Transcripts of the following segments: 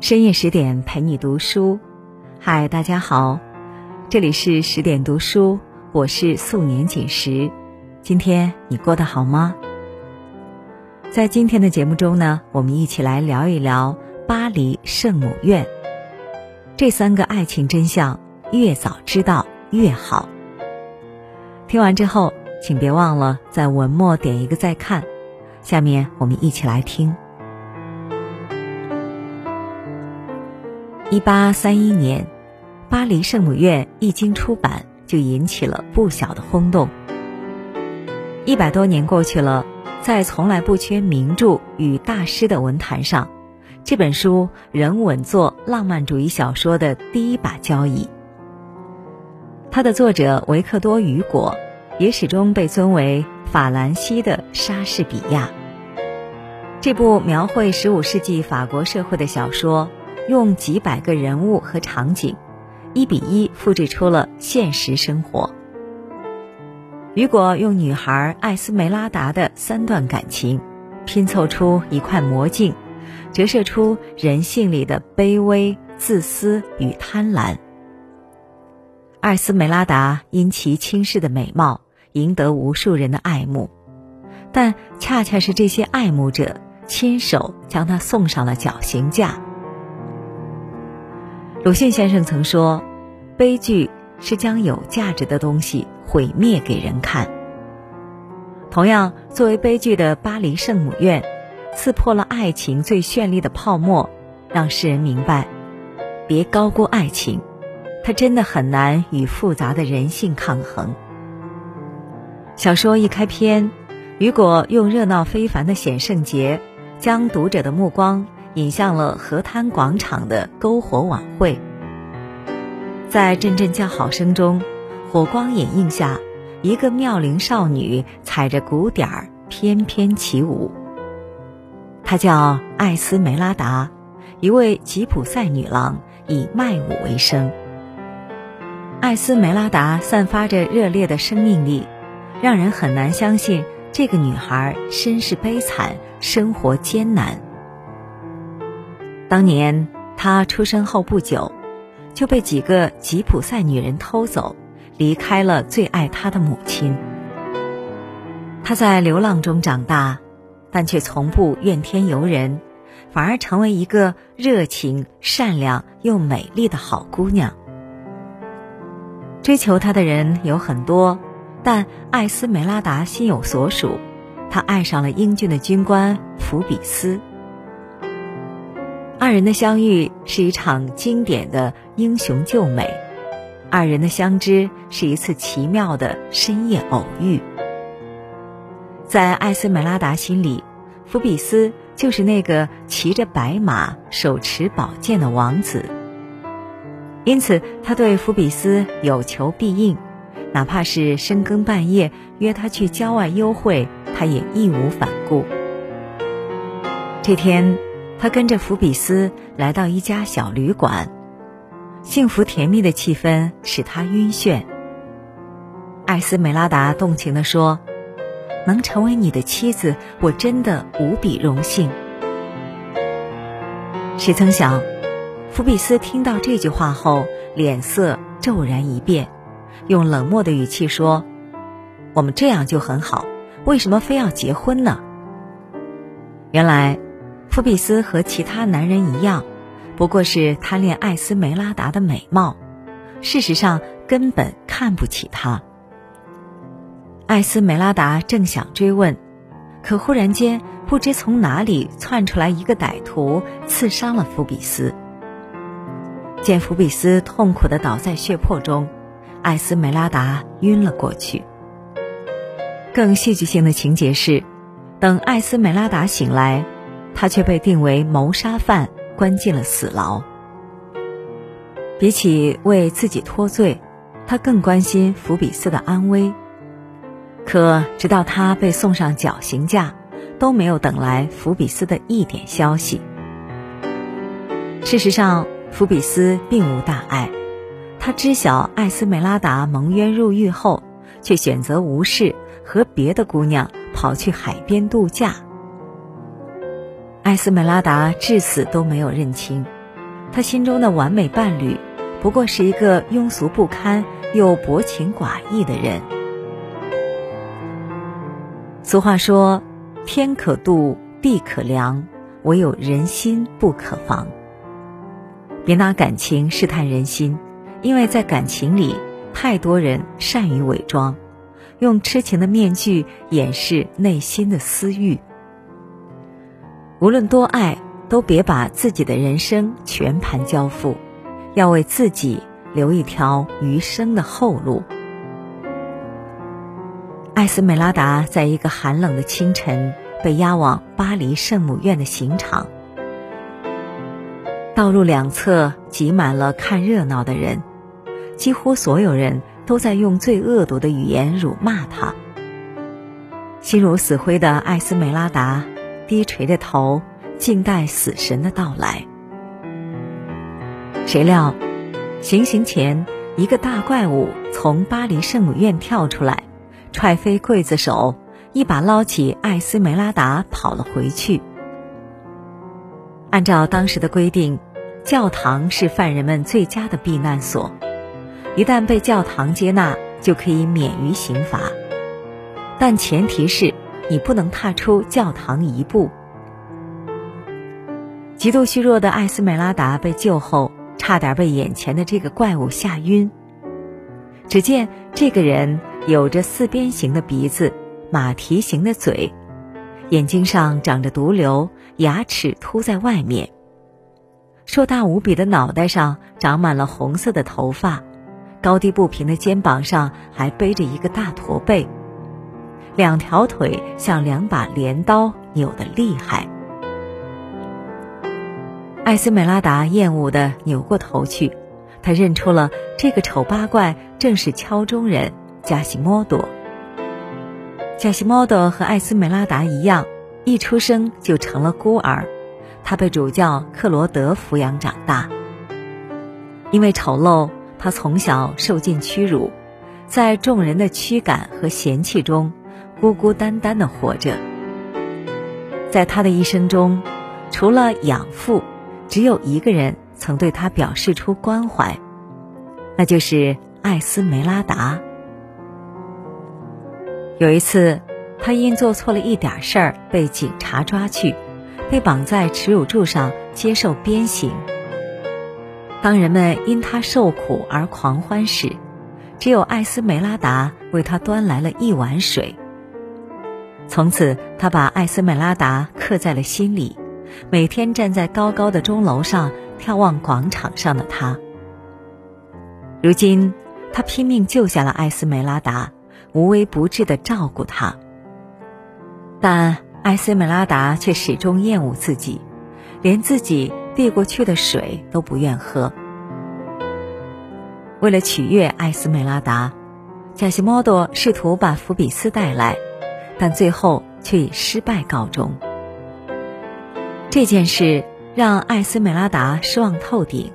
深夜十点陪你读书，嗨，大家好，这里是十点读书，我是素年锦时。今天你过得好吗？在今天的节目中呢，我们一起来聊一聊巴黎圣母院。这三个爱情真相，越早知道越好。听完之后，请别忘了在文末点一个再看。下面我们一起来听。一八三一年，巴黎圣母院一经出版，就引起了不小的轰动。一百多年过去了，在从来不缺名著与大师的文坛上，这本书仍稳坐浪漫主义小说的第一把交椅。它的作者维克多·雨果，也始终被尊为法兰西的莎士比亚。这部描绘十五世纪法国社会的小说。用几百个人物和场景，一比一复制出了现实生活。雨果用女孩艾斯梅拉达的三段感情，拼凑出一块魔镜，折射出人性里的卑微、自私与贪婪。艾斯梅拉达因其轻视的美貌，赢得无数人的爱慕，但恰恰是这些爱慕者亲手将她送上了绞刑架。鲁迅先生曾说：“悲剧是将有价值的东西毁灭给人看。”同样，作为悲剧的巴黎圣母院，刺破了爱情最绚丽的泡沫，让世人明白：别高估爱情，它真的很难与复杂的人性抗衡。小说一开篇，雨果用热闹非凡的显圣节，将读者的目光。引向了河滩广场的篝火晚会，在阵阵叫好声中，火光掩映下，一个妙龄少女踩着鼓点儿翩翩起舞。她叫艾斯梅拉达，一位吉普赛女郎，以卖舞为生。艾斯梅拉达散发着热烈的生命力，让人很难相信这个女孩身世悲惨，生活艰难。当年他出生后不久，就被几个吉普赛女人偷走，离开了最爱他的母亲。他在流浪中长大，但却从不怨天尤人，反而成为一个热情、善良又美丽的好姑娘。追求她的人有很多，但艾斯梅拉达心有所属，她爱上了英俊的军官福比斯。二人的相遇是一场经典的英雄救美，二人的相知是一次奇妙的深夜偶遇。在艾斯梅拉达心里，福比斯就是那个骑着白马、手持宝剑的王子。因此，他对福比斯有求必应，哪怕是深更半夜约他去郊外幽会，他也义无反顾。这天。他跟着福比斯来到一家小旅馆，幸福甜蜜的气氛使他晕眩。艾斯梅拉达动情地说：“能成为你的妻子，我真的无比荣幸。”谁曾想，福比斯听到这句话后，脸色骤然一变，用冷漠的语气说：“我们这样就很好，为什么非要结婚呢？”原来。福比斯和其他男人一样，不过是贪恋艾斯梅拉达的美貌，事实上根本看不起她。艾斯梅拉达正想追问，可忽然间不知从哪里窜出来一个歹徒，刺伤了福比斯。见福比斯痛苦的倒在血泊中，艾斯梅拉达晕了过去。更戏剧性的情节是，等艾斯梅拉达醒来。他却被定为谋杀犯，关进了死牢。比起为自己脱罪，他更关心福比斯的安危。可直到他被送上绞刑架，都没有等来福比斯的一点消息。事实上，福比斯并无大碍。他知晓艾斯梅拉达蒙冤入狱后，却选择无视，和别的姑娘跑去海边度假。艾斯梅拉达至死都没有认清，他心中的完美伴侣，不过是一个庸俗不堪又薄情寡义的人。俗话说：“天可度，地可量，唯有人心不可防。”别拿感情试探人心，因为在感情里，太多人善于伪装，用痴情的面具掩饰内心的私欲。无论多爱，都别把自己的人生全盘交付，要为自己留一条余生的后路。艾斯美拉达在一个寒冷的清晨被押往巴黎圣母院的刑场。道路两侧挤满了看热闹的人，几乎所有人都在用最恶毒的语言辱骂他。心如死灰的艾斯梅拉达低垂着头，静待死神的到来。谁料，行刑前，一个大怪物从巴黎圣母院跳出来，踹飞刽子手，一把捞起艾斯梅拉达跑了回去。按照当时的规定。教堂是犯人们最佳的避难所，一旦被教堂接纳，就可以免于刑罚。但前提是你不能踏出教堂一步。极度虚弱的艾斯梅拉达被救后，差点被眼前的这个怪物吓晕。只见这个人有着四边形的鼻子、马蹄形的嘴，眼睛上长着毒瘤，牙齿凸在外面。硕大无比的脑袋上长满了红色的头发，高低不平的肩膀上还背着一个大驼背，两条腿像两把镰刀，扭得厉害。艾斯美拉达厌恶的扭过头去，他认出了这个丑八怪正是敲钟人加西莫多。加西莫多和艾斯美拉达一样，一出生就成了孤儿。他被主教克罗德抚养长大。因为丑陋，他从小受尽屈辱，在众人的驱赶和嫌弃中，孤孤单单的活着。在他的一生中，除了养父，只有一个人曾对他表示出关怀，那就是艾斯梅拉达。有一次，他因做错了一点事儿，被警察抓去。被绑在耻辱柱上接受鞭刑。当人们因他受苦而狂欢时，只有艾斯梅拉达为他端来了一碗水。从此，他把艾斯梅拉达刻在了心里，每天站在高高的钟楼上眺望广场上的他。如今，他拼命救下了艾斯梅拉达，无微不至的照顾他，但。艾斯梅拉达却始终厌恶自己，连自己递过去的水都不愿喝。为了取悦艾斯梅拉达，贾西莫多试图把福比斯带来，但最后却以失败告终。这件事让艾斯梅拉达失望透顶，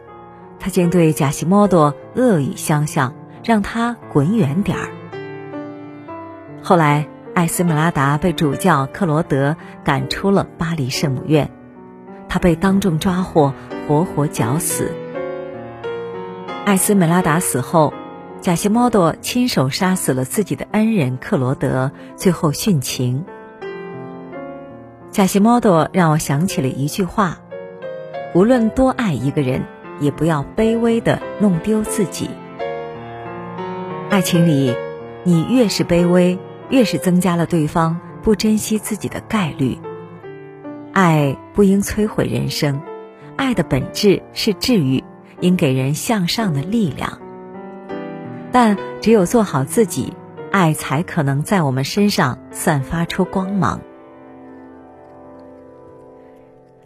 他竟对贾西莫多恶语相向，让他滚远点儿。后来。艾斯梅拉达被主教克罗德赶出了巴黎圣母院，他被当众抓获，活活绞死。艾斯梅拉达死后，贾西莫多亲手杀死了自己的恩人克罗德，最后殉情。贾西莫多让我想起了一句话：无论多爱一个人，也不要卑微的弄丢自己。爱情里，你越是卑微。越是增加了对方不珍惜自己的概率。爱不应摧毁人生，爱的本质是治愈，应给人向上的力量。但只有做好自己，爱才可能在我们身上散发出光芒。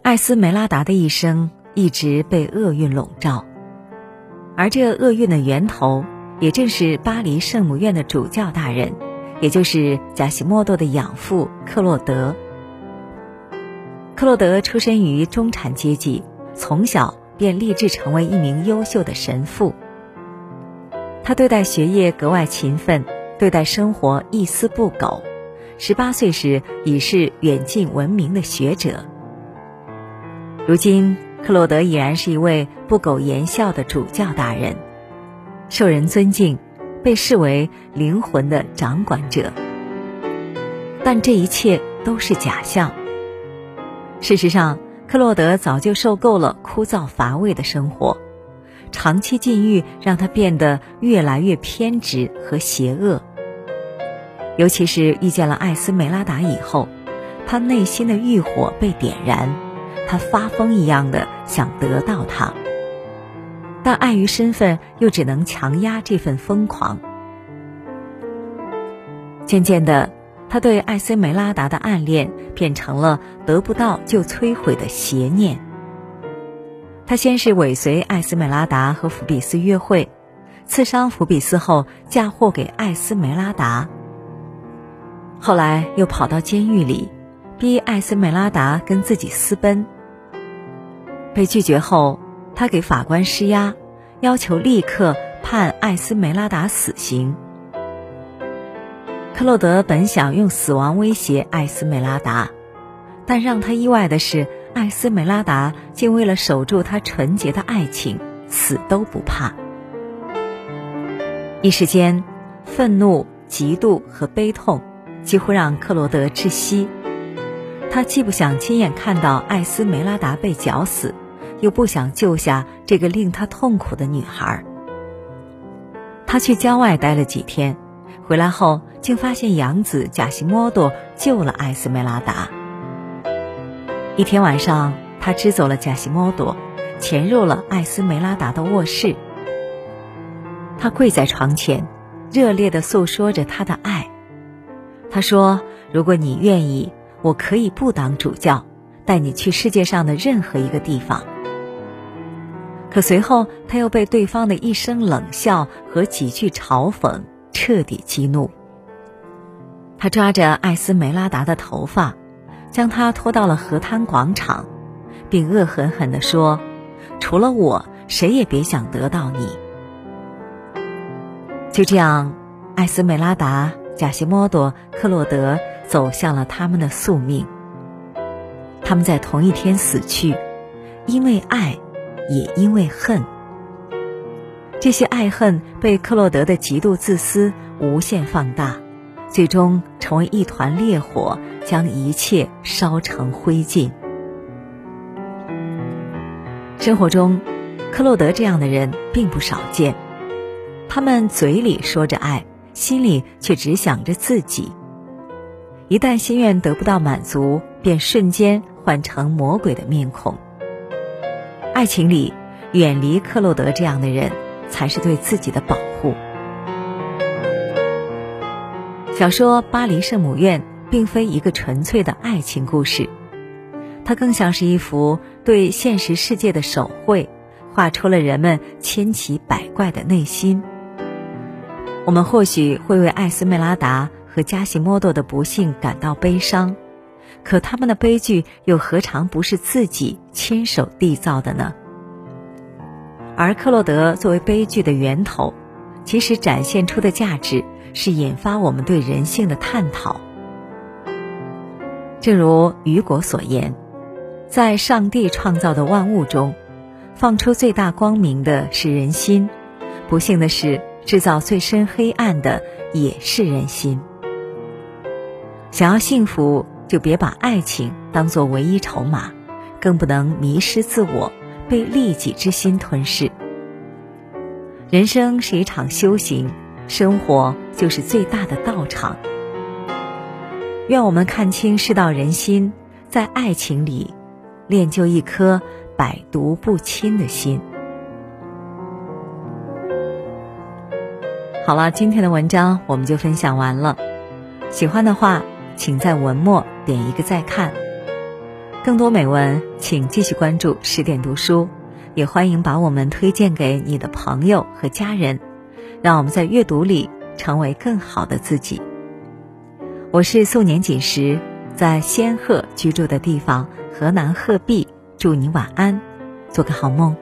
艾斯梅拉达的一生一直被厄运笼罩，而这厄运的源头，也正是巴黎圣母院的主教大人。也就是贾西莫多的养父克洛德。克洛德出身于中产阶级，从小便立志成为一名优秀的神父。他对待学业格外勤奋，对待生活一丝不苟。十八岁时已是远近闻名的学者。如今克洛德已然是一位不苟言笑的主教大人，受人尊敬，被视为灵魂的掌管者。但这一切都是假象。事实上，克洛德早就受够了枯燥乏味的生活，长期禁欲让他变得越来越偏执和邪恶。尤其是遇见了艾斯梅拉达以后，他内心的欲火被点燃，他发疯一样的想得到她，但碍于身份，又只能强压这份疯狂。渐渐的。他对艾斯梅拉达的暗恋变成了得不到就摧毁的邪念。他先是尾随艾斯梅拉达和福比斯约会，刺伤福比斯后嫁祸给艾斯梅拉达。后来又跑到监狱里，逼艾斯梅拉达跟自己私奔。被拒绝后，他给法官施压，要求立刻判艾斯梅拉达死刑。克洛德本想用死亡威胁艾斯梅拉达，但让他意外的是，艾斯梅拉达竟为了守住他纯洁的爱情，死都不怕。一时间，愤怒、嫉妒和悲痛几乎让克罗德窒息。他既不想亲眼看到艾斯梅拉达被绞死，又不想救下这个令他痛苦的女孩。他去郊外待了几天。回来后，竟发现养子贾西莫多救了艾斯梅拉达。一天晚上，他支走了贾西莫多，潜入了艾斯梅拉达的卧室。他跪在床前，热烈的诉说着他的爱。他说：“如果你愿意，我可以不当主教，带你去世界上的任何一个地方。”可随后，他又被对方的一声冷笑和几句嘲讽。彻底激怒。他抓着艾斯梅拉达的头发，将他拖到了河滩广场，并恶狠狠地说：“除了我，谁也别想得到你。”就这样，艾斯梅拉达、贾西莫多、克洛德走向了他们的宿命。他们在同一天死去，因为爱，也因为恨。这些爱恨被克洛德的极度自私无限放大，最终成为一团烈火，将一切烧成灰烬。生活中，克洛德这样的人并不少见，他们嘴里说着爱，心里却只想着自己。一旦心愿得不到满足，便瞬间换成魔鬼的面孔。爱情里，远离克洛德这样的人。才是对自己的保护。小说《巴黎圣母院》并非一个纯粹的爱情故事，它更像是一幅对现实世界的手绘，画出了人们千奇百怪的内心。我们或许会为艾斯梅拉达和加西莫多的不幸感到悲伤，可他们的悲剧又何尝不是自己亲手缔造的呢？而克洛德作为悲剧的源头，其实展现出的价值是引发我们对人性的探讨。正如雨果所言，在上帝创造的万物中，放出最大光明的是人心；不幸的是，制造最深黑暗的也是人心。想要幸福，就别把爱情当作唯一筹码，更不能迷失自我。被利己之心吞噬。人生是一场修行，生活就是最大的道场。愿我们看清世道人心，在爱情里练就一颗百毒不侵的心。好了，今天的文章我们就分享完了。喜欢的话，请在文末点一个再看。更多美文，请继续关注十点读书，也欢迎把我们推荐给你的朋友和家人，让我们在阅读里成为更好的自己。我是素年锦时，在仙鹤居住的地方河南鹤壁，祝你晚安，做个好梦。